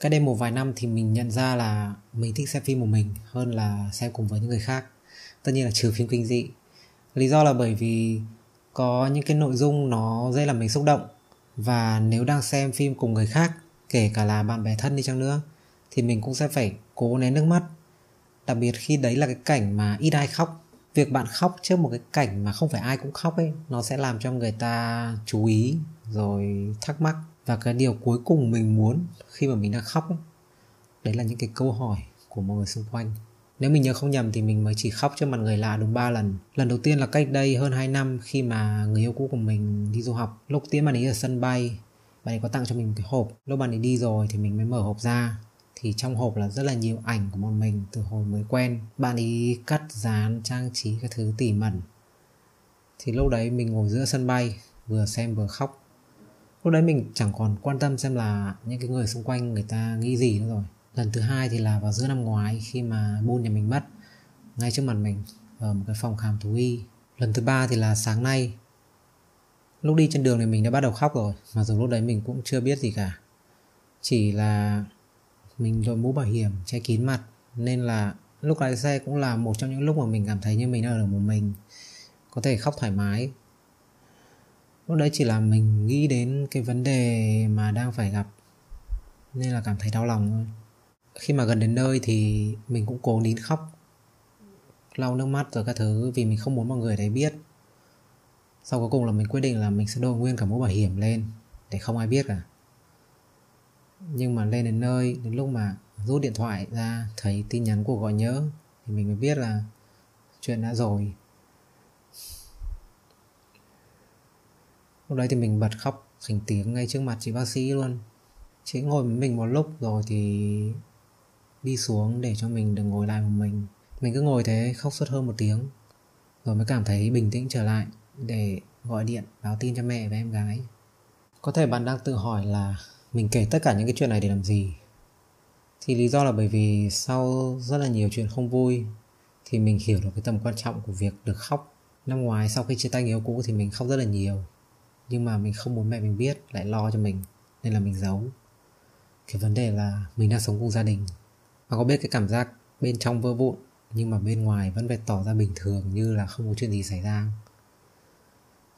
Cách đây một vài năm thì mình nhận ra là mình thích xem phim một mình hơn là xem cùng với những người khác. Tất nhiên là trừ phim kinh dị. Lý do là bởi vì có những cái nội dung nó dễ làm mình xúc động và nếu đang xem phim cùng người khác, kể cả là bạn bè thân đi chăng nữa thì mình cũng sẽ phải cố nén nước mắt. Đặc biệt khi đấy là cái cảnh mà ít ai khóc việc bạn khóc trước một cái cảnh mà không phải ai cũng khóc ấy nó sẽ làm cho người ta chú ý rồi thắc mắc và cái điều cuối cùng mình muốn khi mà mình đang khóc ấy, đấy là những cái câu hỏi của mọi người xung quanh. Nếu mình nhớ không nhầm thì mình mới chỉ khóc trước mặt người lạ đúng 3 lần. Lần đầu tiên là cách đây hơn 2 năm khi mà người yêu cũ của mình đi du học. Lúc tiễn bạn ấy ở sân bay Bạn ấy có tặng cho mình một cái hộp. Lúc bạn ấy đi rồi thì mình mới mở hộp ra. Thì trong hộp là rất là nhiều ảnh của một mình từ hồi mới quen. Bạn ấy cắt dán trang trí các thứ tỉ mẩn. Thì lúc đấy mình ngồi giữa sân bay vừa xem vừa khóc lúc đấy mình chẳng còn quan tâm xem là những cái người xung quanh người ta nghĩ gì nữa rồi. Lần thứ hai thì là vào giữa năm ngoái khi mà buôn nhà mình mất, ngay trước mặt mình, ở một cái phòng khám thú y. Lần thứ ba thì là sáng nay, lúc đi trên đường thì mình đã bắt đầu khóc rồi mà dù lúc đấy mình cũng chưa biết gì cả. Chỉ là mình đội mũ bảo hiểm, che kín mặt, nên là lúc lái xe cũng là một trong những lúc mà mình cảm thấy như mình đang ở một mình, có thể khóc thoải mái lúc đấy chỉ là mình nghĩ đến cái vấn đề mà đang phải gặp, nên là cảm thấy đau lòng thôi. Khi mà gần đến nơi thì mình cũng cố nín khóc, lau nước mắt rồi các thứ vì mình không muốn mọi người đấy biết. Sau cuối cùng là mình quyết định là mình sẽ đội nguyên cả mũ bảo hiểm lên để không ai biết cả. Nhưng mà lên đến nơi, đến lúc mà rút điện thoại ra, thấy tin nhắn của gọi nhớ, thì mình mới biết là chuyện đã rồi. Lúc đấy thì mình bật khóc, thành tiếng ngay trước mặt chị bác sĩ luôn. Chị ngồi với mình một lúc rồi thì đi xuống để cho mình được ngồi lại một mình. Mình cứ ngồi thế, khóc suốt hơn một tiếng, rồi mới cảm thấy bình tĩnh trở lại để gọi điện, báo tin cho mẹ và em gái. Có thể bạn đang tự hỏi là mình kể tất cả những cái chuyện này để làm gì? Thì lý do là bởi vì sau rất là nhiều chuyện không vui thì mình hiểu được cái tầm quan trọng của việc được khóc. Năm ngoái sau khi chia tay người yêu cũ thì mình khóc rất là nhiều nhưng mà mình không muốn mẹ mình biết lại lo cho mình nên là mình giấu. Cái vấn đề là mình đang sống cùng gia đình. Và có biết cái cảm giác bên trong vỡ vụn nhưng mà bên ngoài vẫn phải tỏ ra bình thường như là không có chuyện gì xảy ra?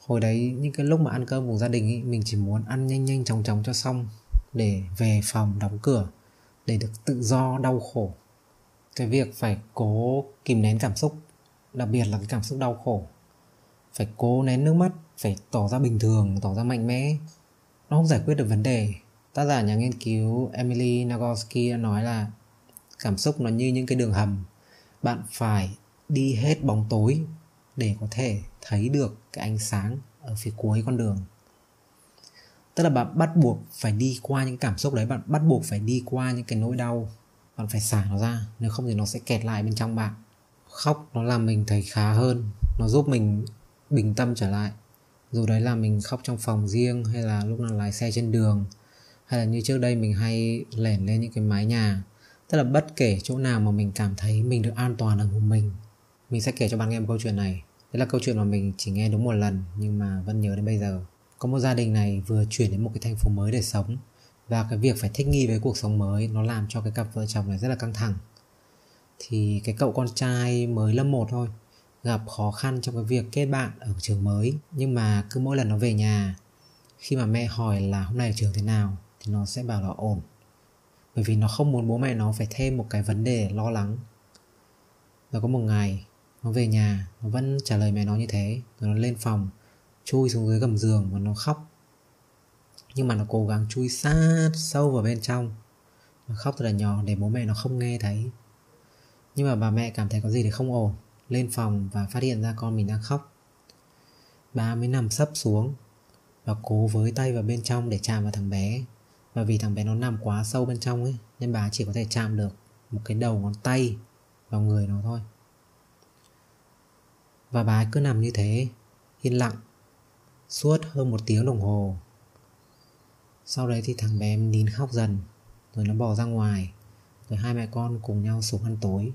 Hồi đấy những cái lúc mà ăn cơm cùng gia đình ý, mình chỉ muốn ăn nhanh nhanh chóng chóng cho xong để về phòng đóng cửa để được tự do đau khổ. Cái việc phải cố kìm nén cảm xúc đặc biệt là cái cảm xúc đau khổ phải cố nén nước mắt, phải tỏ ra bình thường, tỏ ra mạnh mẽ. Nó không giải quyết được vấn đề. Tác giả nhà nghiên cứu Emily Nagoski đã nói là, cảm xúc nó như những cái đường hầm. Bạn phải đi hết bóng tối để có thể thấy được cái ánh sáng ở phía cuối con đường. Tức là bạn bắt buộc phải đi qua những cảm xúc đấy, bạn bắt buộc phải đi qua những cái nỗi đau. Bạn phải xả nó ra, nếu không thì nó sẽ kẹt lại bên trong bạn. Khóc nó làm mình thấy khá hơn, nó giúp mình bình tâm trở lại. Dù đấy là mình khóc trong phòng riêng, hay là lúc nào lái xe trên đường, hay là như trước đây mình hay lẻn lên những cái mái nhà, tức là bất kể chỗ nào mà mình cảm thấy mình được an toàn ở một mình mình sẽ kể cho bạn nghe một câu chuyện này. Đấy là câu chuyện mà mình chỉ nghe đúng một lần, nhưng mà vẫn nhớ đến bây giờ. Có một gia đình này vừa chuyển đến một cái thành phố mới để sống, và cái việc phải thích nghi với cuộc sống mới nó làm cho cái cặp vợ chồng này rất là căng thẳng. Thì cái cậu con trai mới lớp 1 thôi gặp khó khăn trong cái việc kết bạn ở trường mới, nhưng mà cứ mỗi lần nó về nhà, khi mà mẹ hỏi là hôm nay ở trường thế nào? thì nó sẽ bảo là ổn. Bởi vì nó không muốn bố mẹ nó phải thêm một cái vấn đề lo lắng. Rồi có một ngày, nó về nhà, nó vẫn trả lời mẹ nó như thế, rồi nó lên phòng, chui xuống dưới gầm giường và nó khóc. Nhưng mà nó cố gắng chui sát sâu vào bên trong. Nó khóc thật là nhỏ để bố mẹ nó không nghe thấy. Nhưng mà bà mẹ cảm thấy có gì thì không ổn lên phòng và phát hiện ra con mình đang khóc. Bà mới nằm sấp xuống và cố với tay vào bên trong để chạm vào thằng bé. Và vì thằng bé nó nằm quá sâu bên trong ấy, nên bà chỉ có thể chạm được một cái đầu ngón tay vào người nó thôi. Và bà cứ nằm như thế, yên lặng, suốt hơn một tiếng đồng hồ. Sau đấy thì thằng bé nín khóc dần, rồi nó bỏ ra ngoài, rồi hai mẹ con cùng nhau xuống ăn tối.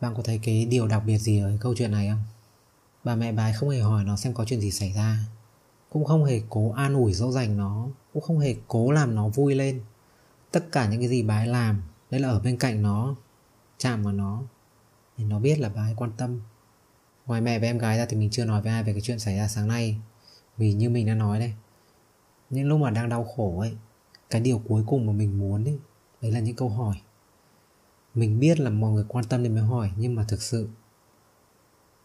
Bạn có thấy cái điều đặc biệt gì ở cái câu chuyện này không? Bà mẹ bà ấy không hề hỏi nó xem có chuyện gì xảy ra. Cũng không hề cố an ủi dỗ dành nó. Cũng không hề cố làm nó vui lên. Tất cả những cái gì bà ấy làm, đấy là ở bên cạnh nó, chạm vào nó. Thì nó biết là bà ấy quan tâm. Ngoài mẹ và em gái ra thì mình chưa nói với ai về cái chuyện xảy ra sáng nay. Vì như mình đã nói đây, những lúc mà đang đau khổ ấy, cái điều cuối cùng mà mình muốn ấy, đấy là những câu hỏi mình biết là mọi người quan tâm đến mới hỏi nhưng mà thực sự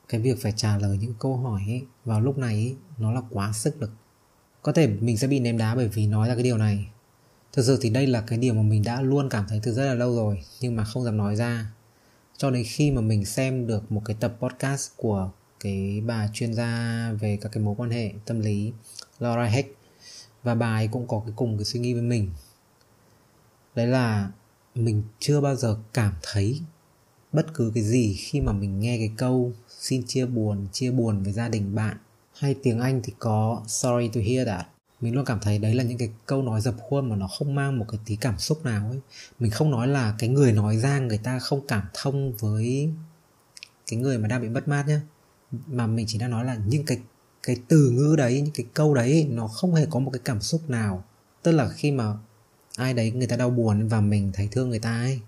cái việc phải trả lời những câu hỏi ấy, vào lúc này ấy, nó là quá sức lực. Có thể mình sẽ bị ném đá bởi vì nói ra cái điều này. Thực sự thì đây là cái điều mà mình đã luôn cảm thấy từ rất là lâu rồi nhưng mà không dám nói ra. Cho đến khi mà mình xem được một cái tập podcast của cái bà chuyên gia về các cái mối quan hệ tâm lý Laura Heck và bà ấy cũng có cái cùng cái suy nghĩ với mình. Đấy là mình chưa bao giờ cảm thấy bất cứ cái gì khi mà mình nghe cái câu xin chia buồn chia buồn với gia đình bạn. Hay tiếng anh thì có sorry to hear that. Mình luôn cảm thấy đấy là những cái câu nói dập khuôn mà nó không mang một cái tí cảm xúc nào ấy. Mình không nói là cái người nói ra người ta không cảm thông với cái người mà đang bị mất mát nhá. Mà mình chỉ đang nói là những cái cái từ ngữ đấy, những cái câu đấy nó không hề có một cái cảm xúc nào. Tức là khi mà ai đấy người ta đau buồn và mình thấy thương người ta ấy.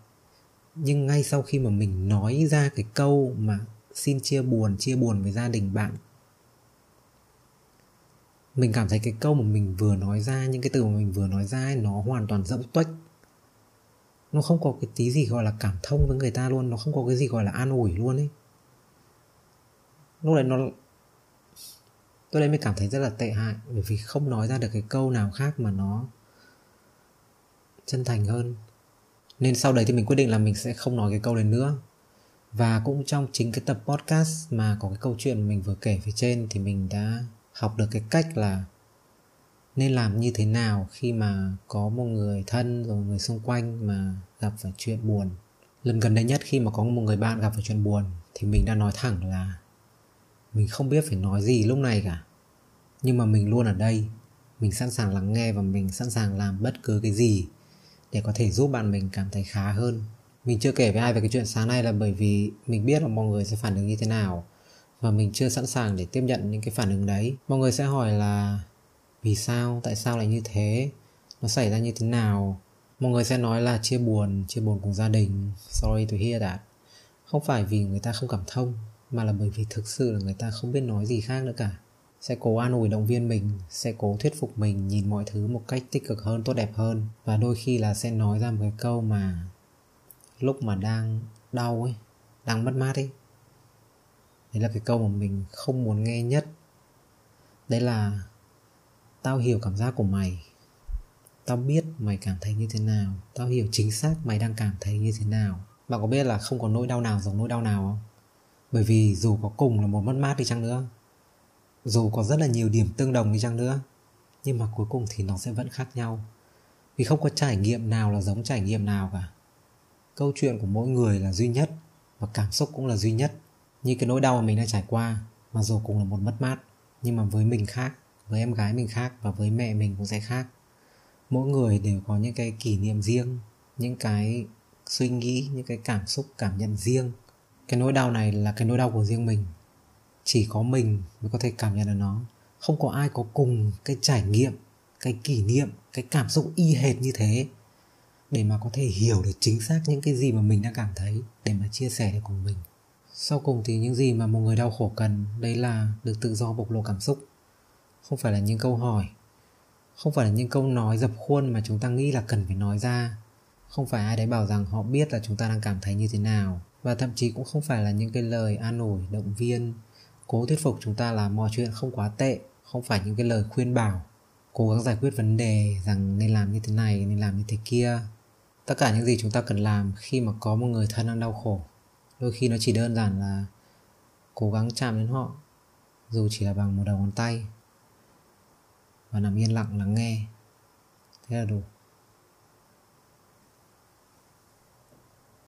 Nhưng ngay sau khi mà mình nói ra cái câu mà xin chia buồn chia buồn với gia đình bạn mình cảm thấy cái câu mà mình vừa nói ra những cái từ mà mình vừa nói ra ấy, nó hoàn toàn rỗng tuếch. Nó không có cái tí gì gọi là cảm thông với người ta luôn nó không có cái gì gọi là an ủi luôn ấy. Lúc đấy nó tôi đấy mới cảm thấy rất là tệ hại bởi vì không nói ra được cái câu nào khác mà nó chân thành hơn. Nên sau đấy thì mình quyết định là mình sẽ không nói cái câu đấy nữa. Và cũng trong chính cái tập podcast mà có cái câu chuyện mình vừa kể phía trên thì mình đã học được cái cách là nên làm như thế nào khi mà có một người thân rồi người xung quanh mà gặp phải chuyện buồn. Lần gần đây nhất khi mà có một người bạn gặp phải chuyện buồn thì mình đã nói thẳng là mình không biết phải nói gì lúc này cả. Nhưng mà mình luôn ở đây. Mình sẵn sàng lắng nghe và mình sẵn sàng làm bất cứ cái gì để có thể giúp bạn mình cảm thấy khá hơn. Mình chưa kể với ai về cái chuyện sáng nay là bởi vì mình biết là mọi người sẽ phản ứng như thế nào. Và mình chưa sẵn sàng để tiếp nhận những cái phản ứng đấy. Mọi người sẽ hỏi là, vì sao? Tại sao lại như thế? Nó xảy ra như thế nào? Mọi người sẽ nói là, chia buồn chia buồn cùng gia đình. Sorry to hear that. Không phải vì người ta không cảm thông, mà là bởi vì thực sự là người ta không biết nói gì khác nữa cả sẽ cố an ủi động viên mình, sẽ cố thuyết phục mình nhìn mọi thứ một cách tích cực hơn, tốt đẹp hơn. Và đôi khi là sẽ nói ra một cái câu mà lúc mà đang đau ấy, đang mất mát ấy. Đấy là cái câu mà mình không muốn nghe nhất. Đấy là, tao hiểu cảm giác của mày. Tao biết mày cảm thấy như thế nào. Tao hiểu chính xác mày đang cảm thấy như thế nào. Bạn có biết là không có nỗi đau nào giống nỗi đau nào không? Bởi vì dù có cùng là một mất mát đi chăng nữa dù có rất là nhiều điểm tương đồng đi chăng nữa, nhưng mà cuối cùng thì nó sẽ vẫn khác nhau. Vì không có trải nghiệm nào là giống trải nghiệm nào cả. Câu chuyện của mỗi người là duy nhất và cảm xúc cũng là duy nhất. Như cái nỗi đau mà mình đã trải qua mà dù cùng là một mất mát, nhưng mà với mình khác, với em gái mình khác và với mẹ mình cũng sẽ khác. Mỗi người đều có những cái kỷ niệm riêng, những cái suy nghĩ, những cái cảm xúc, cảm nhận riêng. Cái nỗi đau này là cái nỗi đau của riêng mình chỉ có mình mới có thể cảm nhận được nó. Không có ai có cùng cái trải nghiệm, cái kỷ niệm, cái cảm xúc y hệt như thế. Để mà có thể hiểu được chính xác những cái gì mà mình đang cảm thấy, để mà chia sẻ được cùng mình. Sau cùng thì những gì mà một người đau khổ cần, đấy là được tự do bộc lộ cảm xúc. Không phải là những câu hỏi. Không phải là những câu nói dập khuôn mà chúng ta nghĩ là cần phải nói ra. Không phải ai đấy bảo rằng họ biết là chúng ta đang cảm thấy như thế nào. Và thậm chí cũng không phải là những cái lời an ủi, động viên cố thuyết phục chúng ta là mọi chuyện không quá tệ, không phải những cái lời khuyên bảo, cố gắng giải quyết vấn đề rằng nên làm như thế này, nên làm như thế kia. Tất cả những gì chúng ta cần làm khi mà có một người thân đang đau khổ, đôi khi nó chỉ đơn giản là cố gắng chạm đến họ, dù chỉ là bằng một đầu ngón tay, và nằm yên lặng lắng nghe. Thế là đủ.